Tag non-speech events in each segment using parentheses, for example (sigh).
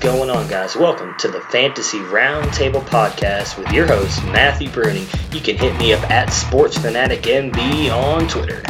Going on, guys? Welcome to the Fantasy Roundtable Podcast with your host, Matthew Bruni. You can hit me up at SportsFanaticMB on Twitter.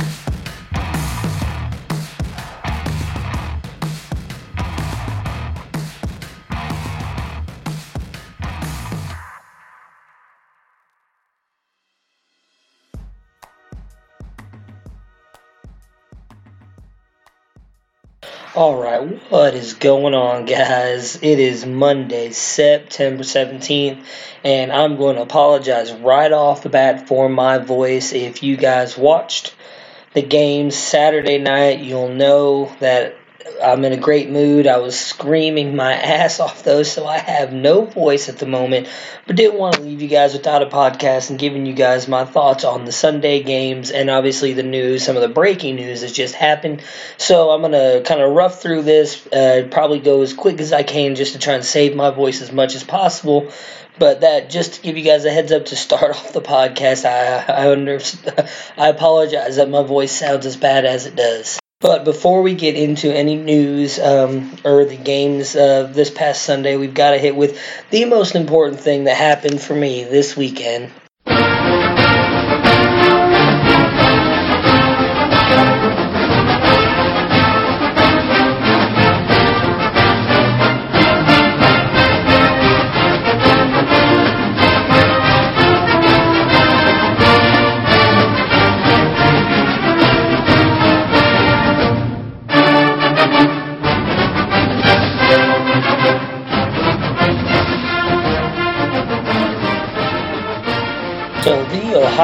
All right, what is going on, guys? It is Monday, September 17th, and I'm going to apologize right off the bat for my voice. If you guys watched the game Saturday night, you'll know that I'm in a great mood. I was screaming my (laughs) ass off though, so I have no voice at the moment. But didn't want to leave you guys without a podcast and giving you guys my thoughts on the Sunday games and obviously the news, some of the breaking news that just happened. So I'm gonna kind of rough through this, uh, probably go as quick as I can just to try and save my voice as much as possible. But that just to give you guys a heads up to start (laughs) off the podcast, I I, under, (laughs) I apologize that my voice sounds as bad as it does. But before we get into any news um, or the games of this past Sunday, we've got to hit with the most important thing that happened for me this weekend.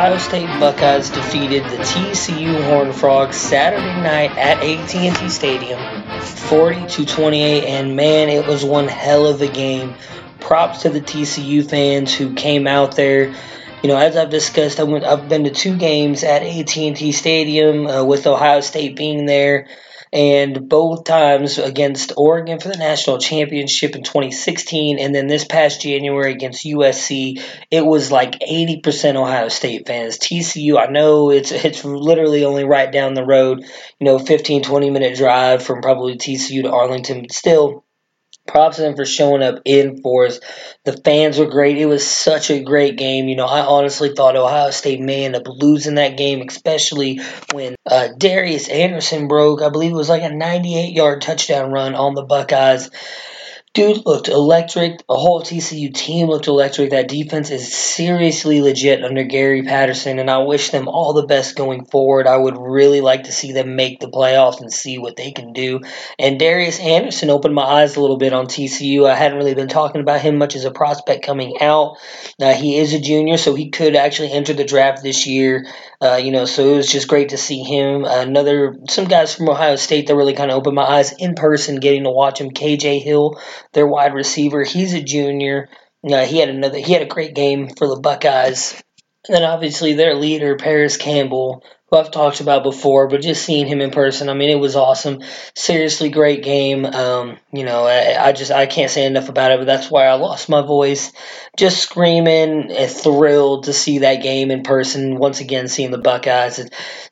Ohio State Buckeyes defeated the TCU Horned Frogs Saturday night at AT&T Stadium, 40 to 28, and man, it was one hell of a game. Props to the TCU fans who came out there. You know, as I've discussed, I went. I've been to two games at AT&T Stadium uh, with Ohio State being there and both times against Oregon for the national championship in 2016, and then this past January against USC, it was like 80% Ohio State fans. TCU, I know it's it's literally only right down the road, you know, 15 20 minute drive from probably TCU to Arlington, but still props to them for showing up in force. The fans were great. It was such a great game. You know, I honestly thought Ohio State may end up losing that game, especially when uh, Darius Anderson broke, I believe it was like a 98 yard touchdown run on the Buckeyes. Dude looked electric. The whole TCU team looked electric. That defense is seriously legit under Gary Patterson, and I wish them all the best going forward. I would really like to see them make the playoffs and see what they can do. And Darius Anderson opened my eyes a little bit on TCU. I hadn't really been talking about him much as a prospect coming out. Uh, he is a junior, so he could actually enter the draft this year. Uh, you know, so it was just great to see him. Another, some guys from Ohio State that really kind of opened my eyes in person, getting to watch him. KJ Hill, their wide receiver, he's a junior. Uh, he had another, he had a great game for the Buckeyes. And then obviously their leader, Parris Campbell, who I've talked about before, but just seeing him in person, I mean, it was awesome. Seriously, great game. Um, you know, I, I, just I can't say enough about it, but that's why I lost my voice. Just screaming and thrilled to see that game in person. Once again, seeing the Buckeyes.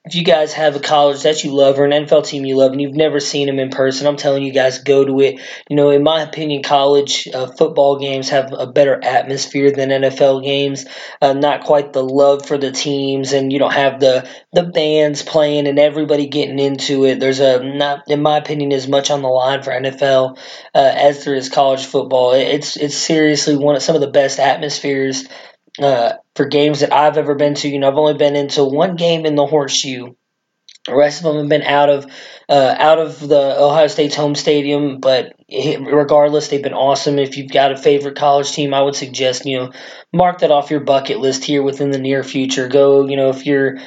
If you guys have a college that you love or an NFL team you love and you've never seen them in person, I'm telling you guys, go to it. You know, in my opinion, college uh, football games have a better atmosphere than NFL games. Uh, not quite the love for the teams, and you don't have the the bands playing and everybody getting into it. There's a not, in my opinion, as much on the line for NFL uh, as there is college football. It's it's seriously one of some of the best atmospheres uh, for games that I've ever been to. You know, I've only been into one game in the horseshoe. The rest of them have been out of uh, out of the Ohio State's home stadium, but regardless, they've been awesome. If you've got a favorite college team, I would suggest you know mark that off your bucket list here within the near future. Go, you know, if you're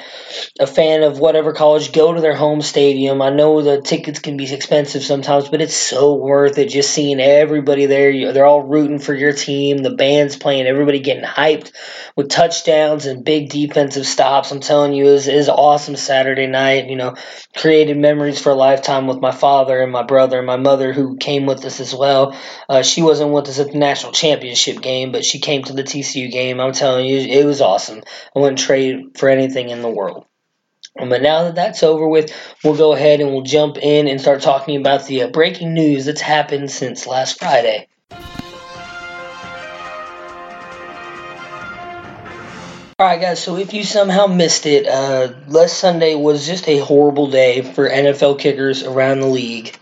a fan of whatever college, go to their home stadium. I know the tickets can be expensive sometimes, but it's so worth it. Just seeing everybody there, they're all rooting for your team. The band's playing, everybody getting hyped with touchdowns and big defensive stops. I'm telling you, it is awesome Saturday night. You know, created memories for a lifetime with my father and my brother and my mother who came with us as well. Uh, she wasn't with us at the national championship game, but she came to the TCU game. I'm telling you, it was awesome. I wouldn't trade for anything in the world. But now that that's over with, we'll go ahead and we'll jump in and start talking about the uh, breaking news that's happened since last Friday. Alright, guys, so if you somehow missed it, uh, last Sunday was just a horrible day for NFL kickers around the league.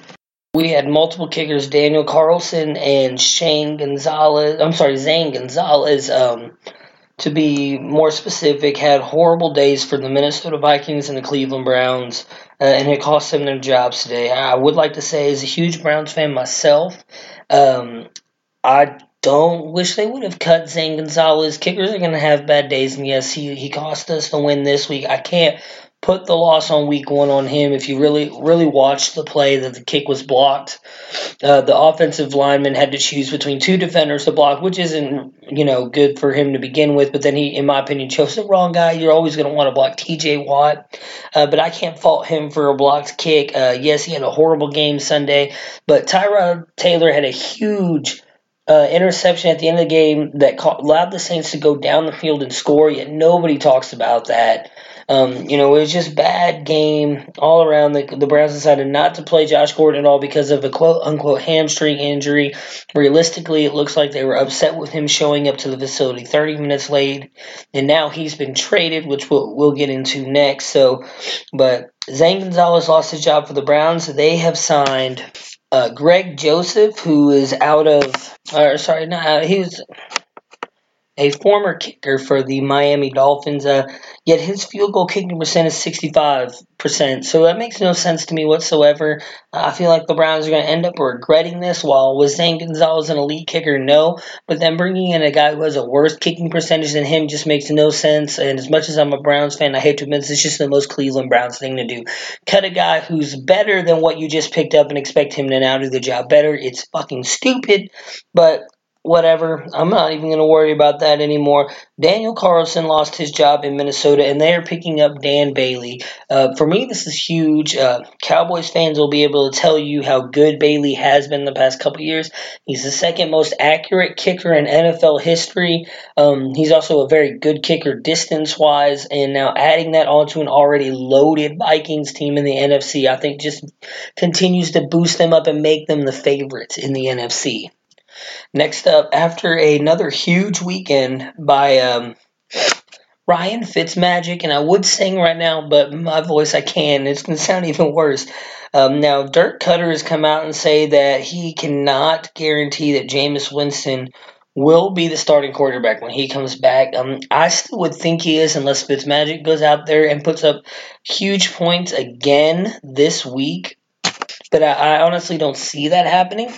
We had multiple kickers, Daniel Carlson and Shane Gonzalez. I'm sorry, Zane Gonzalez, um, to be more specific, had horrible days for the Minnesota Vikings and the Cleveland Browns, uh, and it cost them their jobs today. I would like to say, as a huge Browns fan myself, um, I don't wish they would have cut Zane Gonzalez. Kickers are going to have bad days, and yes, he, he cost us the win this week. I can't put the loss on week one on him. If you really really watched the play that the kick was blocked, uh, the offensive lineman had to choose between two defenders to block, which isn't you know good for him to begin with. But then he, in my opinion, chose the wrong guy. You're always going to want to block T.J. Watt, uh, but I can't fault him for a blocked kick. Uh, yes, he had a horrible game Sunday, but Tyrod Taylor had a huge uh, interception at the end of the game that allowed the Saints to go down the field and score, yet nobody talks about that. Um, you know, it was just bad game all around. The, the Browns decided not to play Josh Gordon at all because of a quote unquote hamstring injury. Realistically, it looks like they were upset with him showing up to the facility 30 minutes late, and now he's been traded, which we'll, we'll get into next. So, but Zane Gonzalez lost his job for the Browns. They have signed uh, Greg Joseph, who is out of, or sorry, not he was a former kicker for the Miami Dolphins. Uh, yet his field goal kicking percent is 65%. So that makes no sense to me whatsoever. Uh, I feel like the Browns are going to end up regretting this. While was Zane Gonzalez an elite kicker? No. But then bringing in a guy who has a worse kicking percentage than him just makes no sense. And as much as I'm a Browns fan, I hate to admit this, it's just the most Cleveland Browns thing to do. Cut a guy who's better than what you just picked up and expect him to now do the job better. It's fucking stupid. But whatever. I'm not even going to worry about that anymore. Daniel Carlson lost his job in Minnesota, and they are picking up Dan Bailey. Uh, for me, this is huge. Uh, Cowboys fans will be able to tell you how good Bailey has been the past couple years. He's the second most accurate kicker in NFL history. Um, he's also a very good kicker distance wise, and now adding that onto an already loaded Vikings team in the NFC, I think just continues to boost them up and make them the favorites in the NFC. Next up, after another huge weekend by um, Ryan Fitzmagic, and I would sing right now, but my voice I can. It's going to sound (laughs) even worse. Um, now, Dirk Koetter has come out and say that he cannot guarantee that Jameis Winston will be the starting quarterback when he comes back. Um, I still would think he is unless Fitzmagic goes out there and puts up huge points again this week. But I, I honestly don't see that happening.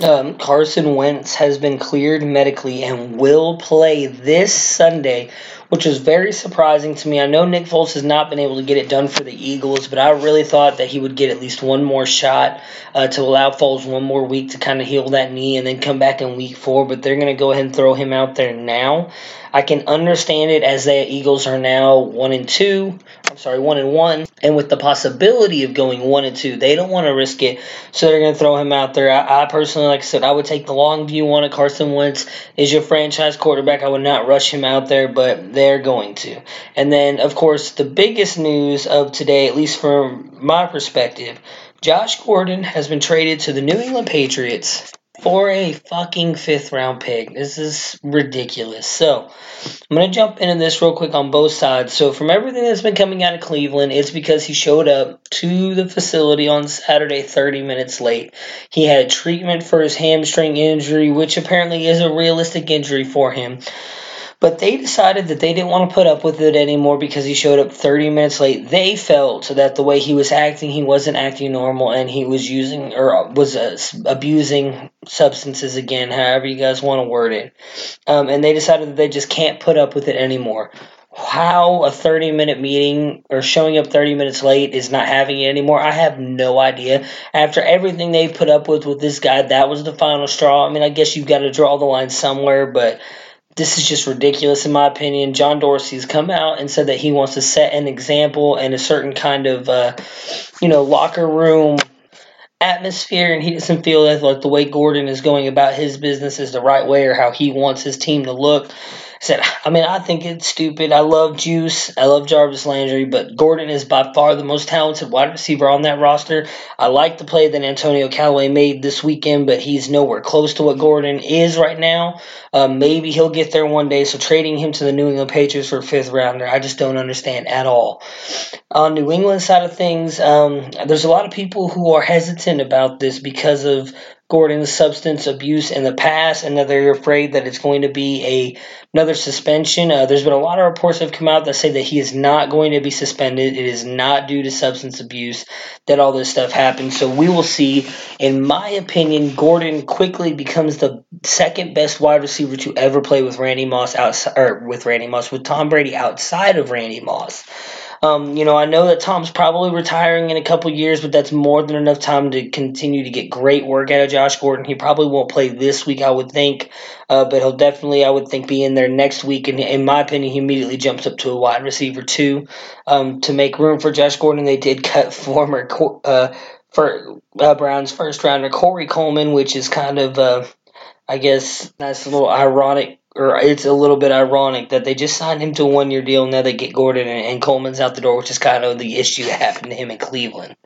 Um, Carson Wentz has been cleared medically and will play this Sunday, which is very surprising to me. I know Nick Foles has not been able to get it done for the Eagles, but I really thought that he would get at least one more shot uh, to allow Foles one more week to kind of heal that knee and then come back in week four. But they're going to go ahead and throw him out there now. I can understand it as the Eagles are now one and two. I'm sorry, one and one, and with the possibility of going one and two, they don't want to risk it, so they're going to throw him out there. I, I, personally, like I said, I would take the long view on it. Carson Wentz is your franchise quarterback. I would not rush him out there, but they're going to. And then, of course, the biggest news of today, at least from my perspective, Josh Gordon has been traded to the New England Patriots for a fucking fifth round pick. This is ridiculous. So, I'm going to jump into this real quick on both sides. So, from everything that's been coming out of Cleveland, it's because he showed up to the facility on Saturday 30 minutes late. He had treatment for his hamstring injury, which apparently is a realistic injury for him. But they decided that they didn't want to put up with it anymore because he showed up 30 minutes late. They felt that the way he was acting, he wasn't acting normal and he was using or was uh, abusing substances again, however you guys want to word it. Um, and they decided that they just can't put up with it anymore how a 30 minute meeting or showing up 30 minutes late is not having it anymore i have no idea after everything they put up with with this guy that was the final straw i mean i guess you've got to draw the line somewhere but this is just ridiculous in my opinion. John Dorsey's come out and said that he wants to set an example and a certain kind of, uh, you know, locker room atmosphere, and he doesn't feel that like the way Gordon is going about his business is the right way or how he wants his team to look said, I mean, I think it's stupid. I love Juice. I love Jarvis Landry, but Gordon is by far the most talented wide receiver on that roster. I like the play that Antonio Callaway made this weekend, but he's nowhere close to what Gordon is right now. Uh, maybe he'll get there one day. So trading him to the New England Patriots for a fifth rounder, I just don't understand at all. On New England side of things, um, there's a lot of people who are hesitant about this because of Gordon's substance abuse in the past, and that they're afraid that it's going to be a another suspension. Uh, there's been a lot of reports that have come out that say that he is not going to be suspended. It is not due to substance abuse that all this stuff happened. So we will see. In my opinion, Gordon quickly becomes the second best wide receiver to ever play with Randy Moss outside, or with Randy Moss with Tom Brady outside of Randy Moss. Um, you know, I know that Tom's probably retiring in a couple years, but that's more than enough time to continue to get great work out of Josh Gordon. He probably won't play this week, I would think, uh, but he'll definitely, I would think, be in there next week. And in my opinion, he immediately jumps up to a wide receiver too um, to make room for Josh Gordon. They did cut (laughs) former uh, for uh, Browns first rounder Corey Coleman, which is kind of. Uh, I guess that's a little ironic or it's a little bit ironic that they just signed him to a one year deal. Now they get Gordon and, and Coleman's out the door, which is kind of the issue that happened to him in Cleveland.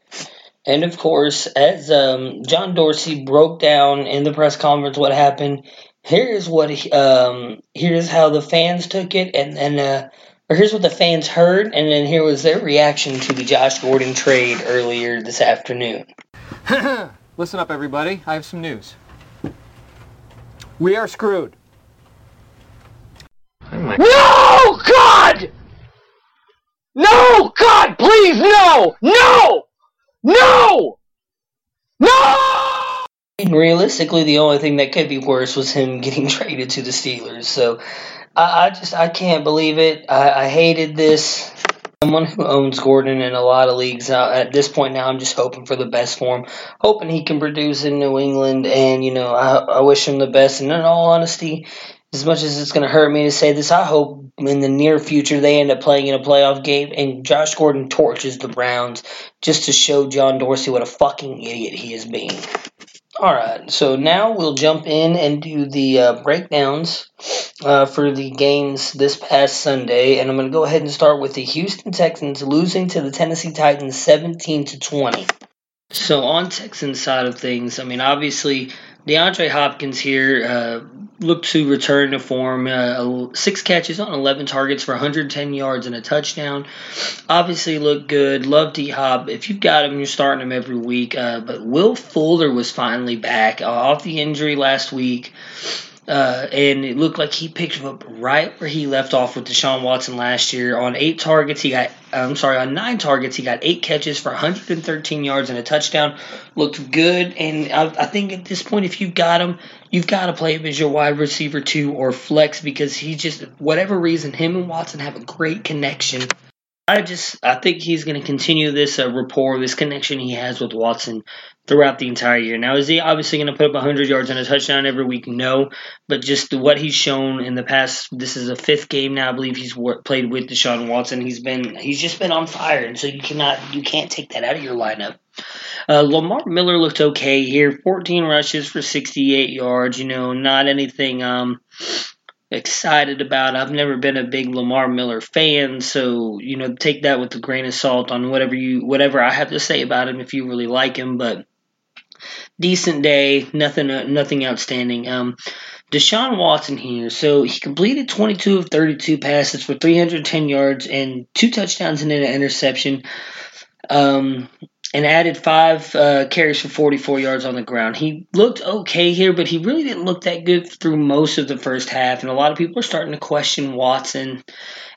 And of course, as um, John Dorsey broke down in the press conference what happened, here's what he, um, here's how the fans took it, and then uh, or here's what the fans heard, and then here was their reaction to the Josh Gordon trade earlier this afternoon. (laughs) Listen up, everybody. I have some news. We are screwed. Oh no, God! No, God, please, no! No! No! No! And realistically, the only thing that could be worse was him getting (laughs) traded to the Steelers. So I, I just I can't believe it. I, I hated this. Someone who owns Gordon in a lot of leagues uh, at this point now, I'm just hoping for the best for him, hoping he can produce in New England, and you know I, I wish him the best. And in all honesty, as much as it's going to hurt me to say this, I hope in the near future they end up playing in a playoff game and Josh Gordon torches the Browns just to show John Dorsey what a fucking idiot he is being. All right, so now we'll jump in and do the uh, breakdowns uh, for the games this past Sunday, and I'm going to go ahead and start with the Houston Texans losing to the Tennessee Titans 17 to 20. So on Texans side of things, I mean, obviously DeAndre Hopkins here uh, looked to return to form. Uh, six catches on 11 targets for 110 yards and a touchdown. Obviously, looked good. Love D Hop. If you've got him, you're starting him every week. Uh, but Will Fuller was finally back uh, off the injury last week. Uh, and it looked like he picked up right where he left off with Deshaun Watson last year. On eight targets, he got, I'm sorry, on nine targets, he got eight catches for 113 yards and a touchdown. Looked good. And I, I think at this point, if you've got him, you've got to play him as your wide receiver two or flex because he just, whatever reason, him and Watson have a great connection. I just I think he's going to continue this uh, rapport, this connection he has with Watson throughout the entire year. Now, is he obviously going to put up 100 yards and a touchdown every week? No, but just what he's shown in the past. This is a fifth game now. I believe he's played with Deshaun Watson. He's been he's just been on fire, and so you cannot you can't take that out of your lineup. Uh, Lamar Miller looked okay here. 14 rushes for 68 yards. You know, not anything um excited about. I've never been a big Lamar Miller fan, so you know, take that with a grain of salt on whatever you whatever I have to say about him if you really like him, but decent day, nothing, uh, nothing outstanding. Um, Deshaun Watson here. So he completed 22 of 32 passes for 310 yards and two touchdowns and an interception. Um, and added five uh, carries for 44 yards on the ground. He looked okay here, but he really didn't look that good through most of the first half. And a lot of people are starting to question Watson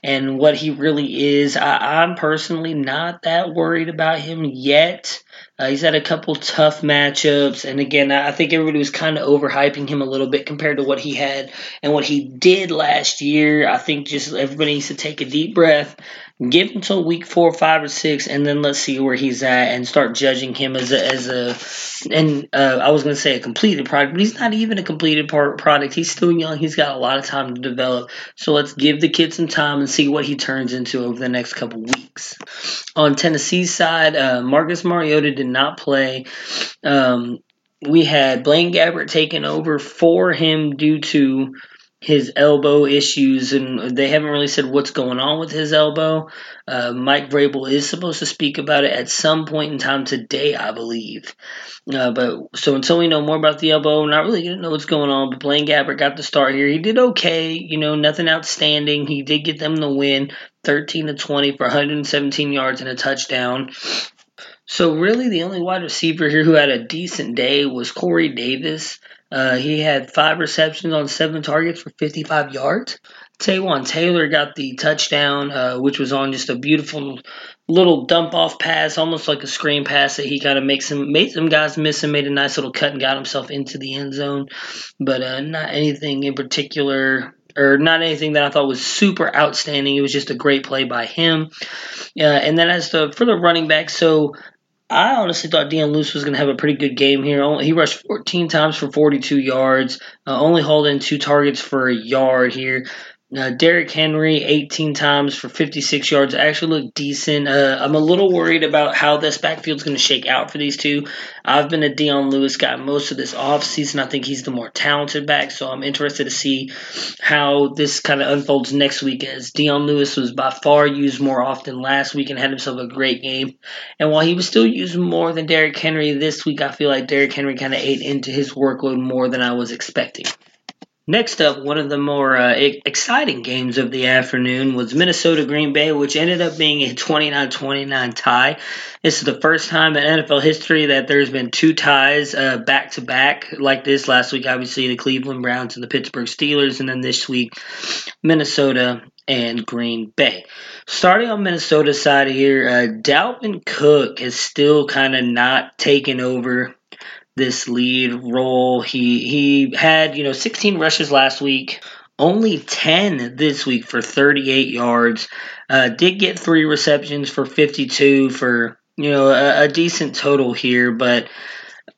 and what he really is. I, am personally not that worried about him yet. Uh, he's had a couple tough matchups, and again, I think everybody was kind of overhyping him a little bit compared to what he had and what he did last year. I think just everybody needs to take a deep breath Give him until week four, five, or six, and then let's see where he's at and start judging him as a as a. And uh, I was going to say a completed product, but he's not even a completed product. He's still young. He's got a lot of time to develop. So let's give the kid some time and see what he turns into over the next couple weeks. On Tennessee's side, uh, Marcus Mariota did not play. Um, we had Blaine Gabbert taken over for him due to his elbow issues, and they haven't really said what's going on with his elbow. Uh, Mike Vrabel is supposed to speak about it at some point in time today, I believe. Uh, but so until we know more about the elbow, not really gonna know what's going on. But Blaine Gabbert got the start here. He did okay, you know, nothing outstanding. He did get them the win, 13 to 20 for 117 yards and a touchdown. So really, the only wide receiver here who had a decent day was Corey Davis. Uh, he had five receptions on seven targets for 55 yards. Taywan Taylor got the touchdown, uh, which was on just a beautiful little dump off pass, almost like a screen pass that he kind of makes some made some guys miss and made a nice little cut and got himself into the end zone. But uh, not anything in particular or not anything that I thought was super outstanding. It was just a great play by him. Uh, and then as the for the running back, so I honestly thought Dion Lewis was going to have a pretty good game here. He rushed 14 times for 42 yards, uh, only in two targets for a yard here. Uh, Derrick Henry, 18 times for 56 yards, actually looked decent. Uh, I'm a little worried about how this backfield is going to shake out for these two. I've been a Dion Lewis guy most of this offseason. I think he's the more talented back, so I'm interested to see how this kind of unfolds next week as Dion Lewis was by far used more often last week and had himself a great game. And while he was still used more than Derrick Henry this week, I feel like Derrick Henry kind of ate into his workload more than I was expecting. Next up, one of the more uh, exciting games of the afternoon was Minnesota Green Bay, which ended up being a 29 29 tie. This is the first time in NFL history that there's been two ties back to back like this. Last week, obviously, the Cleveland Browns and the Pittsburgh Steelers, and then this week, Minnesota and Green Bay. Starting on Minnesota's side here, uh, Dalvin Cook has still kind of not taken over this lead role. He he had, you know, 16 rushes last week, only 10 this week for 38 yards. Uh, did get three receptions for 52 for, you know, a, a decent total here, but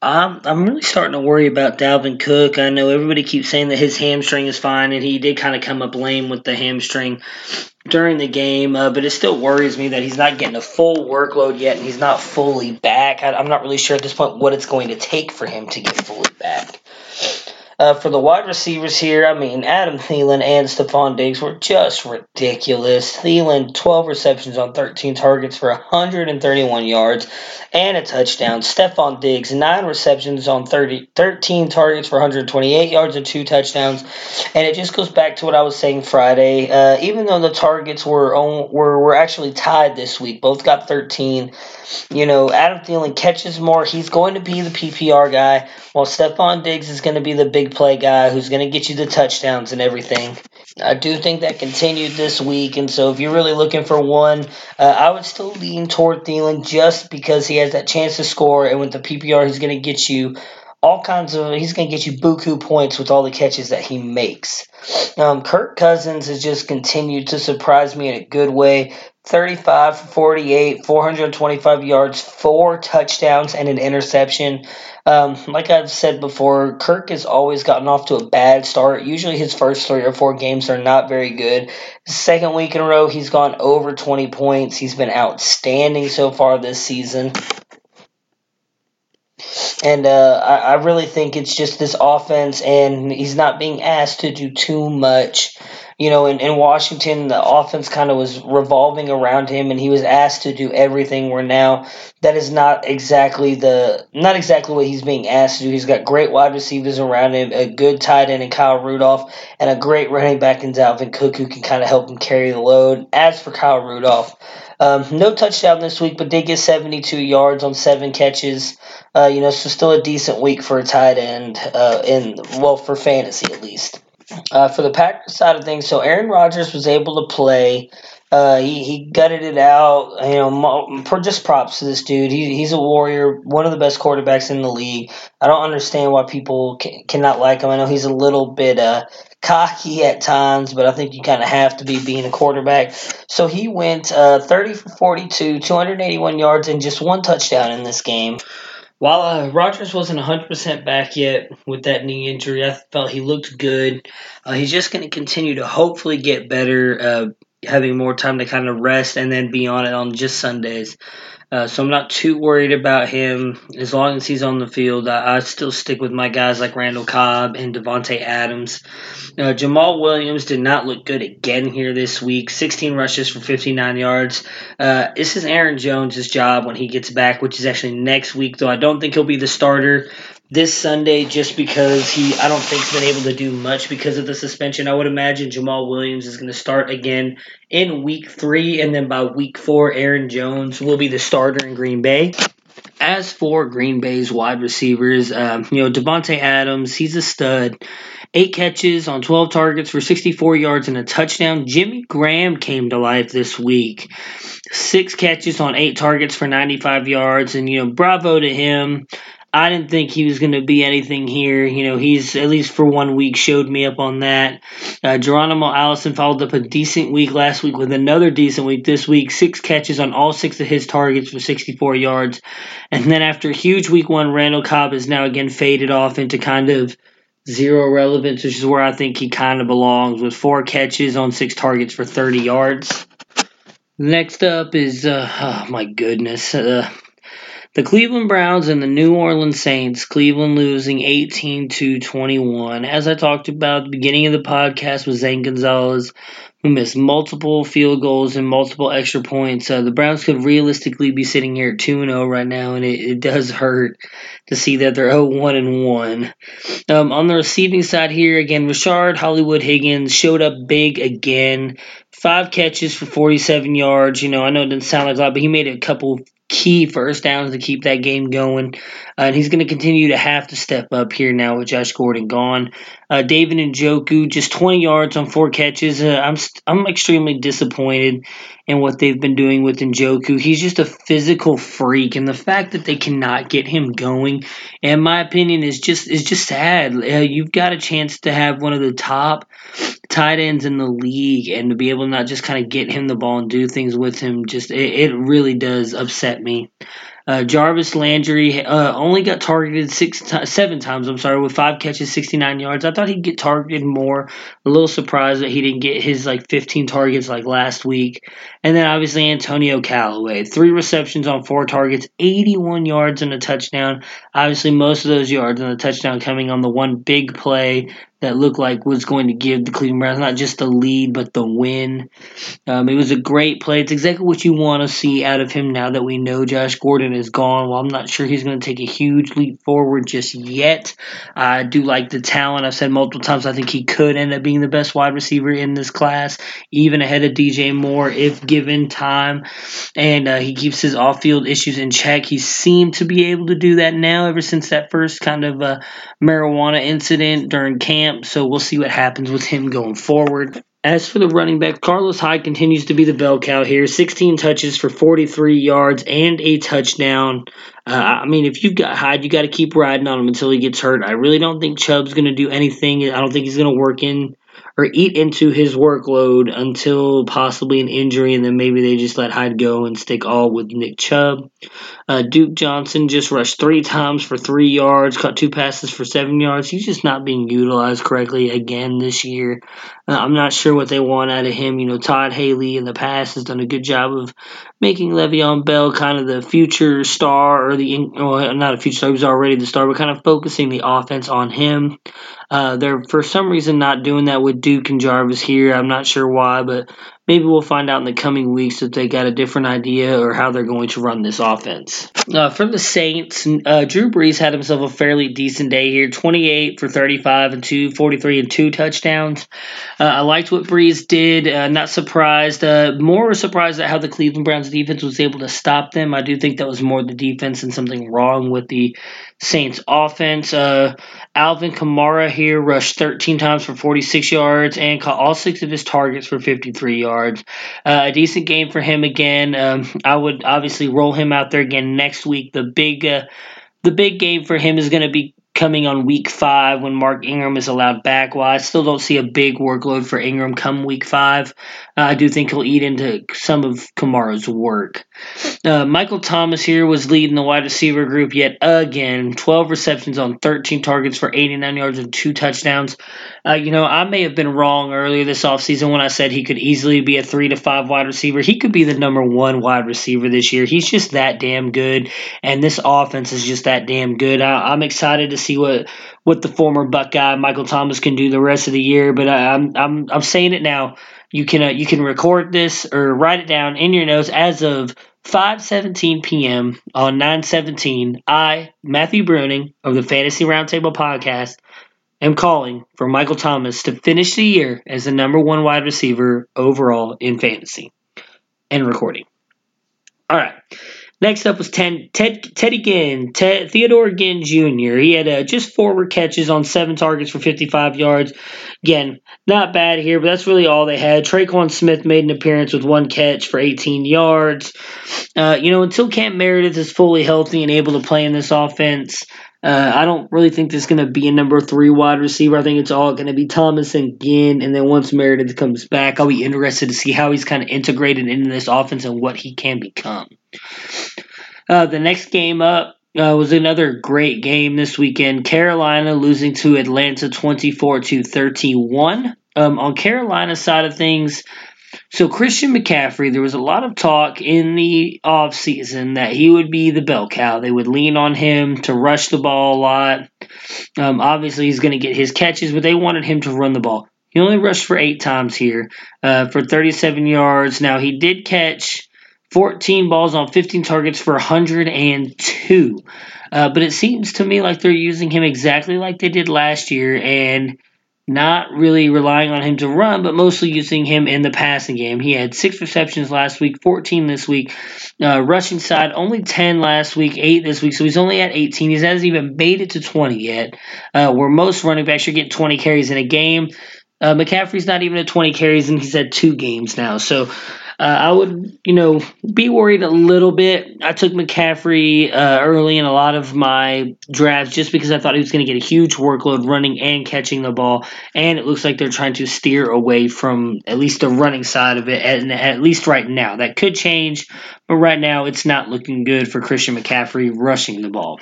I'm, I'm really starting to worry about Dalvin Cook. I know everybody keeps saying that his hamstring is fine, and he did kind of come up lame with the hamstring during the game, uh, but it still worries me that he's not getting a full workload yet and he's not fully back. I, I'm not really sure at this point what it's going to take for him to get fully back. Uh, for the wide receivers here, I mean, Adam Thielen and Stefon Diggs were just ridiculous. Thielen, 12 receptions on 13 targets for 131 yards and a touchdown. Stefon Diggs, 9 receptions on 30, 13 targets for 128 yards and 2 touchdowns. And it just goes back to what I was saying Friday. Uh, even though the targets were, on, were, were actually tied this week, both got 13. You know, Adam Thielen catches more. He's going to be the PPR guy, while Stefon Diggs is going to be the big play guy who's going to get you the touchdowns and everything. I do think that continued this week, and so if you're really looking for one, uh, I would still lean toward Thielen just because he has that chance to score, and with the PPR, he's going to get you all kinds of he's going to get you buku points with all the catches that he makes. Um, Kirk Cousins has just continued to surprise me in a good way. 35 for 48, 425 yards, four touchdowns, and an interception. Um, like I've said before, Kirk has always gotten off to a bad start. Usually his first three or four games are not very good. Second week in a row, he's gone over 20 points. He's been outstanding so far this season. And uh, I, I really think it's just this offense, and he's not being asked to do too much you know, in, in Washington, the offense kind of was revolving around him, and he was asked to do everything. Where now, that is not exactly the not exactly what he's being asked to do. He's got great wide receivers around him, a good tight end in Kyle Rudolph, and a great running back in Dalvin Cook who can kind of help him carry the load. As for Kyle Rudolph, um, no touchdown this week, but did get 72 yards on seven catches. Uh, you know, so still a decent week for a tight end, uh, in well for fantasy at least. Uh, for the Packers side of things, so Aaron Rodgers was able to play. Uh, he, he gutted it out. You know, just props to this dude. He, he's a warrior, one of the best quarterbacks in the league. I don't understand why people can, cannot like him. I know he's a little bit uh, cocky at times, but I think you kind of have to be being a quarterback. So he went uh, 30 for 42, 281 yards, and just one touchdown in this game. While uh, Rodgers wasn't 100% back yet with that knee injury, I felt he looked good. Uh, he's just going to continue to hopefully get better, uh, having more time to kind of rest and then be on it on just Sundays. Uh, so I'm not too worried about him as long as he's on the field. I, I still stick with my guys like Randall Cobb and Davante Adams. Uh, Jamaal Williams did not look good again here this week. 16 rushes for 59 yards. Uh, this is Aaron Jones' job when he gets back, which is actually next week. Though I don't think he'll be the starter this Sunday just because he I don't think he's been able to do much because of the suspension. I would imagine Jamaal Williams is going to start again in week three, and then by week four, Aaron Jones will be the starter in Green Bay. As for Green Bay's wide receivers, um, you know Davante Adams, he's a stud. Eight catches on 12 targets for 64 yards and a touchdown. Jimmy Graham came to life this week. Six catches on eight targets for 95 yards, and you know, bravo to him. I didn't think he was going to be anything here. You know, he's at least for one week showed me up on that. Uh, Geronimo Allison followed up a decent week last week with another decent week this week. Six catches on all six of his targets for 64 yards. And then after a huge week one, Randall Cobb is now again faded off into kind of zero relevance, which is where I think he kind of belongs with four catches on six targets for 30 yards. Next up is, uh, oh my goodness, uh, the Cleveland Browns and the New Orleans Saints, Cleveland losing 18 to 21. As I talked about the beginning of the podcast with Zane Gonzalez, who missed multiple field goals and multiple extra points. Uh, the Browns could realistically be sitting here at 2 0 right now, and it, it, does hurt to see that they're 0 1 and 1. Um, on the receiving side here, again, Rashard Hollywood Higgins showed up big again. Five catches for 47 yards. You know, I know it doesn't sound like a lot, but he made a couple key first downs to keep that game going. And he's going to continue to have to step up here now with Josh Gordon gone. Uh, David Njoku just 20 yards on four catches. Uh, I'm I'm extremely disappointed in what they've been doing with Njoku. He's just a physical freak, and the fact that they cannot get him going, in my opinion, is just is just sad. Uh, you've got a chance to have one of the top tight ends in the league, and to be able to not just kind of get him the ball and do things with him, just it, it really does upset me. Uh, Jarvis Landry uh, only got targeted six, t- seven times. I'm sorry, with five catches, 69 yards. I thought he'd get targeted more. A little surprised that he didn't get his like 15 targets like last week. And then obviously Antonio Callaway, three receptions on four targets, 81 yards and a touchdown. Obviously, most of those yards and the touchdown coming on the one big play that looked like was going to give the Cleveland Browns not just the lead but the win. Um, it was a great play. It's exactly what you want to see out of him now that we know Josh Gordon is gone. Well, I'm not sure he's going to take a huge leap forward just yet. I do like the talent. I've said multiple times I think he could end up being the best wide receiver in this class, even ahead of DJ Moore if given time. And uh, he keeps his off-field issues in check. He seemed to be able to do that now ever since that first kind of uh, marijuana incident during camp camp, so we'll see what happens with him going forward. As for the running back, Carlos Hyde continues to be the bell cow here. 16 touches for 43 yards and a touchdown. Uh, I mean, if you've got Hyde, you got to keep riding on him until he gets hurt. I really don't think Chubb's going to do anything. I don't think he's going to work in or eat into his workload until possibly an injury, and then maybe they just let Hyde go and stick all with Nick Chubb. Uh, Duke Johnson just rushed three times for three yards, caught two passes for seven yards. He's just not being utilized correctly again this year. Uh, I'm not sure what they want out of him. You know, Todd Haley in the past has done a good job of making Le'Veon Bell kind of the future star, or the well, not a future star, he was already the star, but kind of focusing the offense on him. Uh, they're for some reason not doing that with Duke and Jarvis here. I'm not sure why, but maybe we'll find out in the coming weeks if they got a different idea or how they're going to run this offense. Uh, for the Saints, uh, Drew Brees had himself a fairly decent day here 28 for 35 and 2, 43 and 2 touchdowns. Uh, I liked what Brees did. Uh, not surprised. Uh, more surprised at how the Cleveland Browns defense was able to stop them. I do think that was more the defense and something wrong with the Saints offense. Uh, Alvin Kamara here rushed 13 times for 46 yards and caught all six of his targets for 53 yards. Uh, a decent game for him again. Um, I would obviously roll him out there again next week. The big, uh, the big game for him is going to be coming on week five when Mark Ingram is allowed back. While I still don't see a big workload for Ingram come week five, uh, I do think he'll eat into some of Kamara's work. Uh, Michael Thomas here was leading the wide receiver group yet again 12 receptions on 13 targets for 89 yards and two touchdowns. Uh, you know, I may have been wrong earlier this offseason when I said he could easily be a three to five wide receiver. He could be the number one wide receiver this year. He's just that damn good, and this offense is just that damn good. I, I'm excited to what what the former Buckeye Michael Thomas can do the rest of the year. But I, I'm I'm I'm saying it now. You can uh, you can record this or write it down in your notes as of 5:17 p.m. on 9:17. I Matthew Bruning of the Fantasy Roundtable podcast am calling for Michael Thomas to finish the year as the number one wide receiver overall in fantasy. And recording. All right. Next up was Ted, Ted, Teddy Ginn, Ted, Theodore Ginn Jr. He had uh, just four catches on seven targets for 55 yards. Again, not bad here, but that's really all they had. Tre'Quan Smith made an appearance with one catch for 18 yards. Uh, you know, until Cam Meredith is fully healthy and able to play in this offense, uh, I don't really think there's going to be a number three wide receiver. I think it's all going to be Thomas and Ginn. And then once Meredith comes back, I'll be interested to see how he's kind of integrated into this offense and what he can become. Uh, the next game up uh, was another great game this weekend. Carolina losing to Atlanta 24 to 31. Um, on Carolina's side of things, so Christian McCaffrey, there was a lot of talk in the offseason that he would be the bell cow. They would lean on him to rush the ball a lot. Um, obviously, he's going to get his catches, but they wanted him to run the ball. He only rushed for eight times here uh, for 37 yards. Now, he did catch 14 balls on 15 targets for 102. Uh, but it seems to me like they're using him exactly like they did last year and not really relying on him to run, but mostly using him in the passing game. He had six receptions last week, 14 this week. Uh, rushing side, only 10 last week, 8 this week, so he's only at 18. He hasn't even made it to 20 yet, uh, where most running backs are getting 20 carries in a game. Uh, McCaffrey's not even at 20 carries, and he's had two games now. So uh, I would, you know, be worried a little bit. I took McCaffrey uh, early in a lot of my drafts just because I thought he was going to get a huge workload running and catching the ball. And it looks like they're trying to steer away from at least the running side of it, at, at least right now. That could change, but right now it's not looking good for Christian McCaffrey rushing the ball.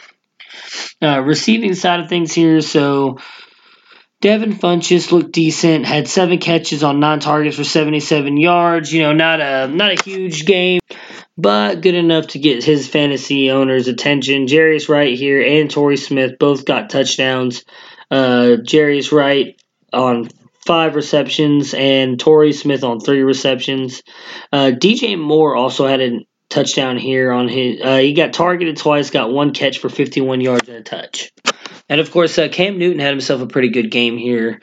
Uh, receiving side of things here, so Devin Funchess looked decent, had seven catches on nine targets for 77 yards. You know, not a not a huge game, but good enough to get his fantasy owners' attention. Jarius Wright here and Torrey Smith both got touchdowns. Uh, Jarius Wright on five receptions and Torrey Smith on three receptions. Uh, DJ Moore also had a touchdown here on his. Uh, he got targeted twice, got one catch for 51 yards and a touch. And of course, uh, Cam Newton had himself a pretty good game here.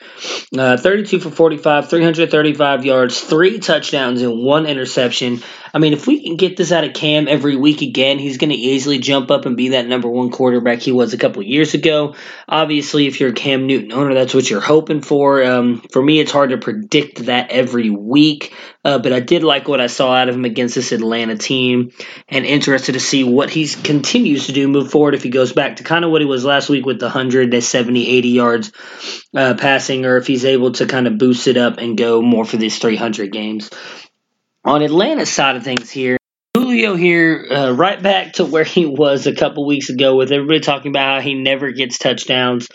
Uh, 32 for 45, 335 yards, three touchdowns, and one interception. I mean, if we can get this out of Cam every week again, he's going to easily jump up and be that number one quarterback he was a couple years ago. Obviously, if you're a Cam Newton owner, that's what you're hoping for. Um, for me, it's hard to predict that every week, uh, but I did like what I saw out of him against this Atlanta team, and interested to see what he continues to do move forward if he goes back to kind of what he was last week with the 100 to 70, 80 yards uh, passing, or if he's able to kind of boost it up and go more for these 300 games. On Atlanta's side of things here, Julio here, uh, right back to where he was a couple weeks ago with everybody talking about how he never gets touchdowns.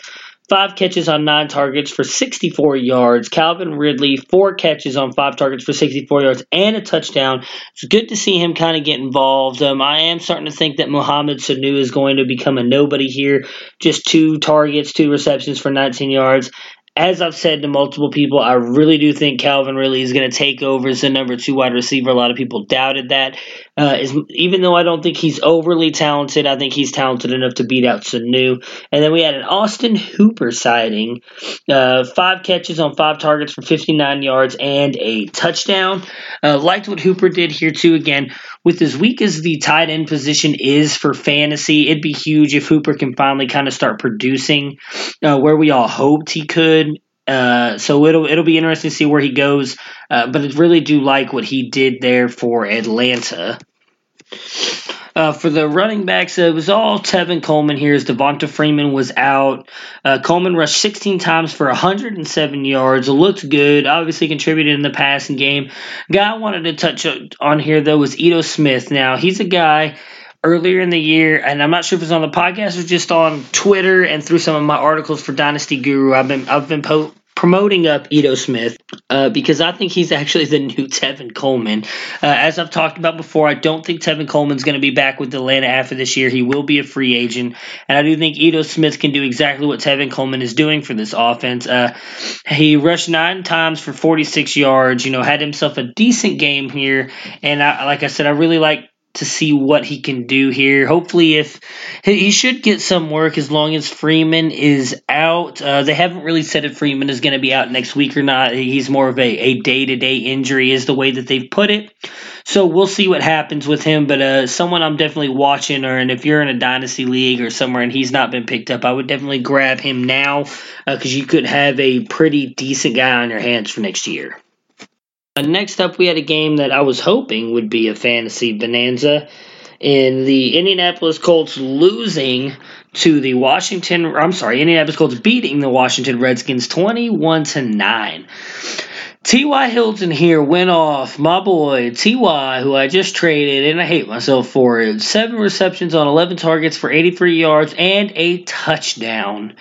Five catches on nine targets for 64 yards. Calvin Ridley, four catches on five targets for 64 yards and a touchdown. It's good to see him kind of get involved. Um, I am starting to think that Mohamed Sanu is going to become a nobody here. Just two targets, two receptions for 19 yards as I've said to multiple people, I really do think Calvin really is going to take over as the number two wide receiver. A lot of people doubted that. Uh, is, even though I don't think he's overly talented, I think he's talented enough to beat out Sanu. And then we had an Austin Hooper sighting. Uh, five catches on five targets for 59 yards and a touchdown. Uh, liked what Hooper did here, too. Again, with as weak as the tight end position is for fantasy, it'd be huge if Hooper can finally kind of start producing uh, where we all hoped he could. Uh, so it'll it'll be interesting to see where he goes. Uh, but I really do like what he did there for Atlanta. Uh, for the running backs, it was all Tevin Coleman here as Devonta Freeman was out. Uh, Coleman rushed 16 times for 107 yards. Looked good. Obviously contributed in the passing game. Guy I wanted to touch on here, though, was Ito Smith. Now, he's a guy earlier in the year, and I'm not sure if it's on the podcast or just on Twitter and through some of my articles for Dynasty Guru. I've been I've been promoting up Ito Smith uh, because I think he's actually the new (laughs) Tevin Coleman. Uh, as I've talked about before, I don't think Tevin Coleman's going to be back with Atlanta after this year. He will be a free agent, and I do think Ito Smith can do exactly what Tevin Coleman is doing for this offense. Uh, he rushed nine times for 46 yards. You know, had himself a decent game here, and I, like I said, I really like to see what he can do here. Hopefully, if he should get some work as long as Freeman is out. Uh, they haven't really said if Freeman is going to be out next week or not. He's more of a day to day injury, is the way that they've put it. So we'll see what happens with him. But uh, someone I'm definitely watching, or and if you're in a dynasty league or somewhere and he's not been picked up, I would definitely grab him now because uh, you could have a pretty decent guy on your hands for next year. Next up, we had a game that I was hoping would be a fantasy bonanza in the Indianapolis Colts losing to the Washington. I'm sorry, Indianapolis Colts beating the Washington Redskins 21 to 9. T.Y. Hilton here went off. My boy, T.Y., who I just traded, and I hate myself for it. Seven receptions on 11 targets for 83 yards and a touchdown.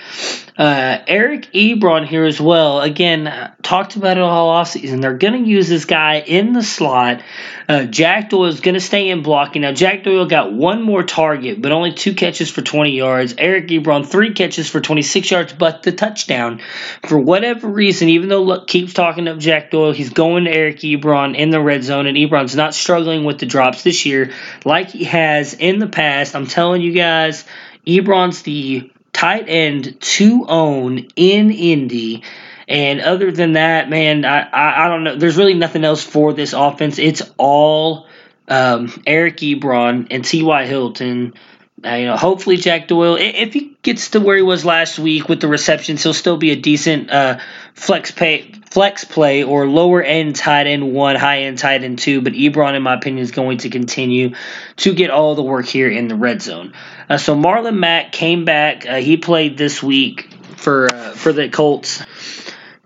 Uh, Eric Ebron here as well. Again, talked about it all offseason. They're going to use this guy in the slot. Uh, Jack Doyle is going to stay in blocking. Now, Jack Doyle got one more target, but only two catches for 20 yards. Eric Ebron, three catches for 26 yards, but the touchdown. For whatever reason, even though Luck keeps talking Jack Doyle, he's going to Eric Ebron in the red zone, and Ebron's not struggling with the drops this year like he has in the past. I'm telling you guys, Ebron's the tight end to own in Indy. And other than that, man, I, I, I don't know. There's really nothing else for this offense. It's all um, Eric Ebron and T.Y. Hilton. Uh, you know, hopefully Jack Doyle, if he gets to where he was last week with the receptions, he'll still be a decent uh, flex pay, flex play or lower end tight end one, high end tight end two. But Ebron, in my opinion, is going to continue to get all the work here in the red zone. Uh, so Marlon Mack came back. Uh, he played this week for uh, for the Colts.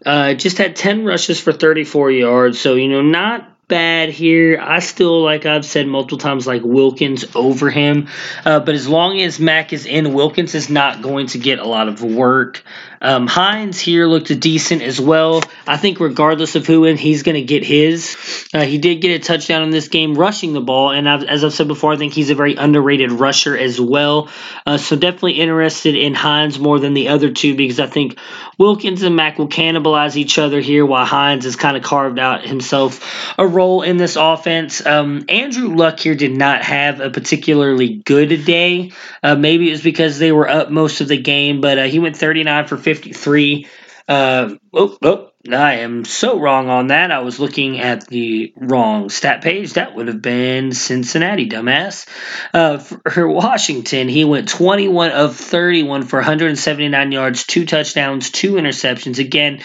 Uh, just had 10 rushes for 34 yards. So, you know, not bad here. I still, like I've said multiple times, like Wilkins over him. Uh, but as long as Mack is in, Wilkins is not going to get a lot of work. Um, Hines here looked decent as well. I think regardless of who in, he's going to get his. Uh, he did get a touchdown in this game rushing the ball, and I've, as I've said before, I think he's a very underrated rusher as well. Uh, so definitely interested in Hines more than the other two because I think Wilkins and Mack will cannibalize each other here while Hines has kind of carved out himself a role in this offense. Um, Andrew Luck here did not have a particularly good day. Uh, maybe it was because they were up most of the game, but uh, he went 39 for 50 53. Uh, oh, oh, I am so wrong on that. I was looking at the wrong stat page. That would have been Cincinnati, dumbass. Uh, for Washington, he went 21 of 31 for 179 yards, two touchdowns, two interceptions. Again,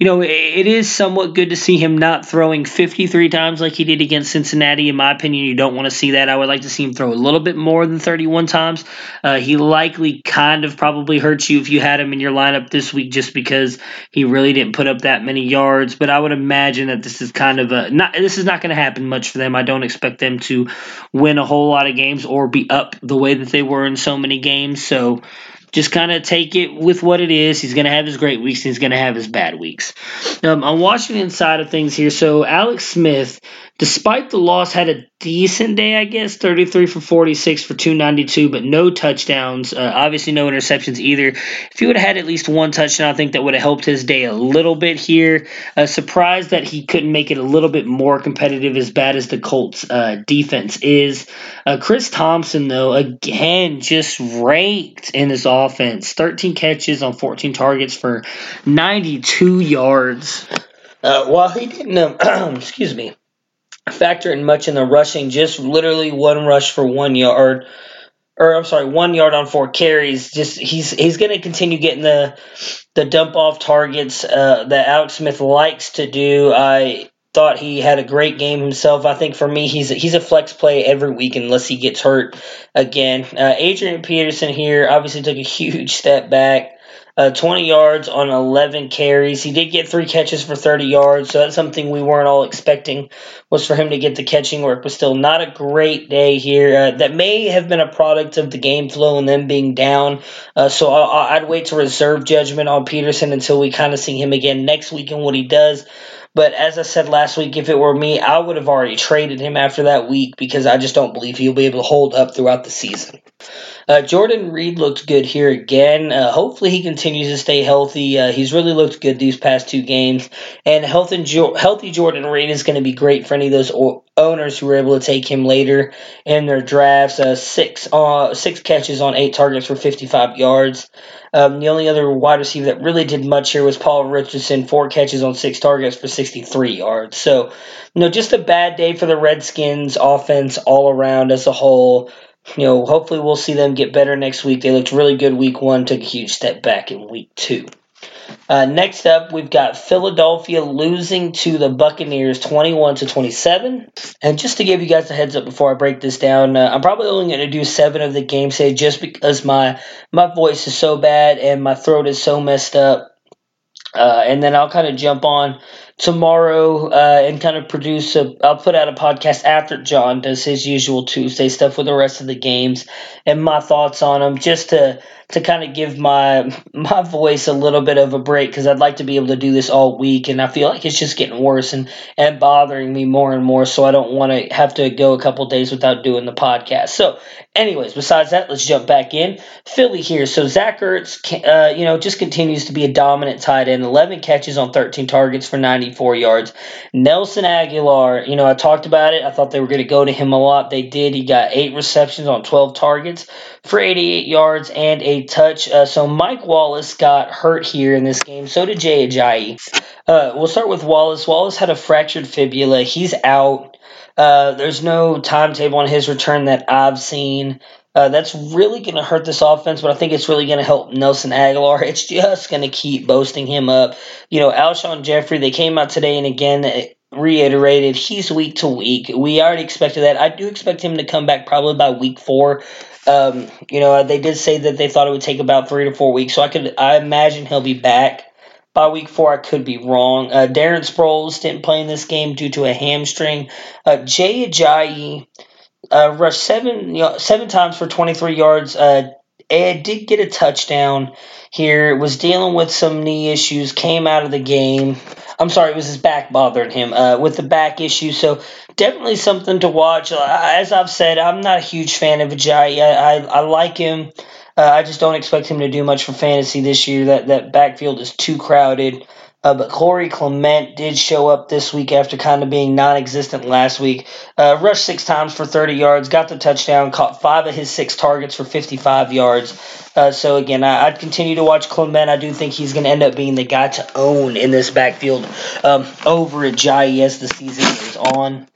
you know, it is somewhat good to see him not throwing 53 times like he did against Cincinnati. In my opinion, you don't want to see that. I would like to see him throw a little bit more than 31 times. Uh, he likely kind of probably hurts you if you had him in your lineup this week just because he really didn't put up that that many yards, but I would imagine that this is kind of a not this is not going to happen much for them. I don't expect them to win a whole lot of games or be up the way that they were in so many games. So just kind of take it with what it is. He's going to have his great weeks. he's going to have his bad weeks. Um, on Washington side of things here, so Alex Smith despite the loss, had a decent day, I guess. 33 for 46 for 292, but no touchdowns. Uh, obviously, no interceptions either. If he would have had at least one touchdown, I think that would have helped his day a little bit here. Uh, surprised that he couldn't make it a little bit more competitive, as bad as the Colts' uh, defense is. Uh, Chris Thompson, though, again, just raked in this offense. 13 catches on 14 targets for 92 yards. Uh, while he didn't, um, (clears throat) excuse me, factor in much in the rushing, just literally one rush for one yard. Or I'm sorry, one yard on four carries. Just he's he's going to continue getting the the dump off targets uh, that Alex Smith likes to do. I thought he had a great game himself. I think for me, he's a, he's a flex play every week unless he gets hurt again. Uh, Adrian Peterson here obviously took a (laughs) huge step back uh, 20 yards on 11 carries. He did get three catches for 30 yards, so that's something we weren't all expecting was for him to get the catching work, but still not a great day here. Uh, that may have been a product of the game flow and them being down. Uh, so i I'd wait to reserve judgment on Peterson until we kind of see him again next week and what he does. But as I said last week, if it were me, I would have already traded him after that week because I just don't believe he'll be able to hold up throughout the season. Uh, Jordan Reed looked good here again. Uh, hopefully, he continues to stay healthy. Uh, he's really looked good these past two games, and health and jo- healthy Jordan Reed is going to be great for any of those o- owners who were able to take him later in their drafts. Uh, six uh, six catches on eight targets for 55 yards. Um, the only other wide receiver that really did much here was Paul Richardson, four catches on six targets for 63 yards. So, you know, just a bad day for the Redskins offense all around as a whole you know, hopefully we'll see them get better next week. They looked really good week one, took a huge step back in week two. Uh, next up, we've got Philadelphia losing to the Buccaneers 21 to 27. And just to give you guys a heads up before I break this down, uh, I'm probably only going to do seven of the games today just because my my voice is so bad and my throat is so messed up. Uh, and then I'll kind of jump on tomorrow uh, and kind of produce a I'll put out a podcast after John does his usual Tuesday stuff with the rest of the games and my thoughts on them just to to kind of give my (laughs) my voice a little bit of a break because I'd like to be able to do this all week, and I feel like it's just getting worse and and bothering me more and more. So I don't want to have to go a couple days without doing the podcast. So, anyways, besides that, let's jump back in. Philly here. So Zach Ertz, uh, you know, just continues to be a dominant tight end. Eleven catches on thirteen targets for ninety four yards. Nelson Agholor, you know, I talked about it. I thought they were going to go to him a lot. They did. He got eight receptions on twelve targets for eighty eight yards and a touch. Uh, so Mike Wallace got hurt here in this game. So did Jay Ajayi. Uh, we'll start with Wallace. Wallace had a fractured fibula. He's out. Uh, there's no timetable on his return that I've seen. Uh, that's really going to hurt this offense, but I think it's really going to help Nelson Agholor. (laughs) It's just going to keep boasting him up. You know, Alshon Jeffery, they came out today and again reiterated he's week to week. We already expected that. I do expect him to come back probably by week four. Um, you know, they did say that they thought it would take about three to four weeks, so I could I imagine he'll be back by week four. I could be wrong. Uh, Darren Sproles didn't play in this game due to a hamstring. Uh, Jay Ajayi uh, rushed seven seven times for 23 yards. Uh, Ed did get a touchdown here. Was dealing with some knee issues. Came out of the game. I'm sorry, it was his back bothering him uh, with the back issue. So definitely something to watch. Uh, as I've said, I'm not a huge fan of Ajayi. I, I, I like him. Uh, I just don't expect him to do much for fantasy this year. That that backfield is too crowded. Uh, but Corey Clement did show up this week after kind of being non-existent last week. Uh, rushed six times for 30 yards, got the touchdown, caught five of his six targets for 55 yards. Uh, so again, I, would continue to watch Clement. I do think he's going to end up being the guy to own in this backfield um, over Ajayi as the season goes on.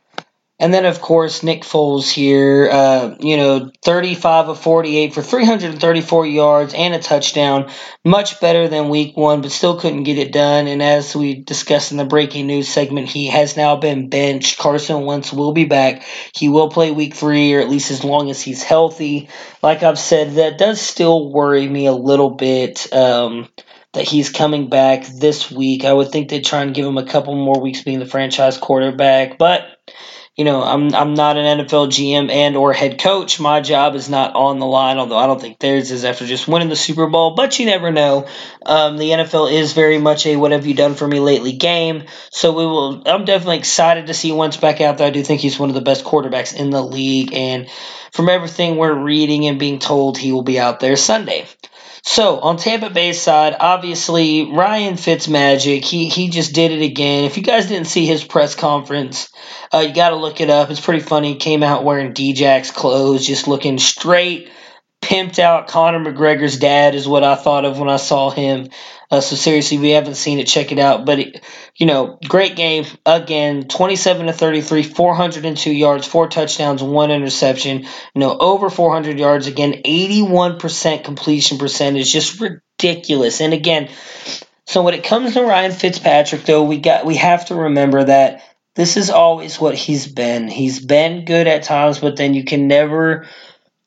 And then, of course, Nick Foles here, uh, you know, 35 of 48 for 334 yards and a touchdown. Much better than week one, but still couldn't get it done. And as we discussed in the breaking news segment, he has now been benched. Carson Wentz will be back. He will play week three, or at least as long as he's healthy. Like I've said, that does still worry me a little bit. Um, that he's coming back this week. I would think they'd try and give him a couple more weeks being the franchise quarterback, but you know, I'm I'm not an NFL GM and or head coach. My job is not on the line, although I don't think theirs is after just winning the Super Bowl. But you never know. Um, the NFL is very much a "What have you done for me lately?" game. So we will. I'm definitely excited to see Wentz back out there. I do think he's one of the best quarterbacks in the league, and from everything we're reading and being told, he will be out there Sunday. So on Tampa Bay's side, obviously Ryan Fitzmagic, he he just did it again. If you guys didn't see his press conference, uh, you got to look it up. It's pretty funny. He came out wearing Djax clothes, just looking straight pimped out. Conor McGregor's dad is what I thought of when I saw him. Uh, so seriously, we haven't seen it, check it out. But it, you know, great game again. Twenty-seven to thirty-three, four hundred and two yards, four touchdowns, one interception. You know, over four hundred yards again. Eighty-one percent completion percentage, just ridiculous. And again, so when it comes to Ryan Fitzpatrick, though, we got we have to remember that this is always what he's been. He's been good at times, but then you can never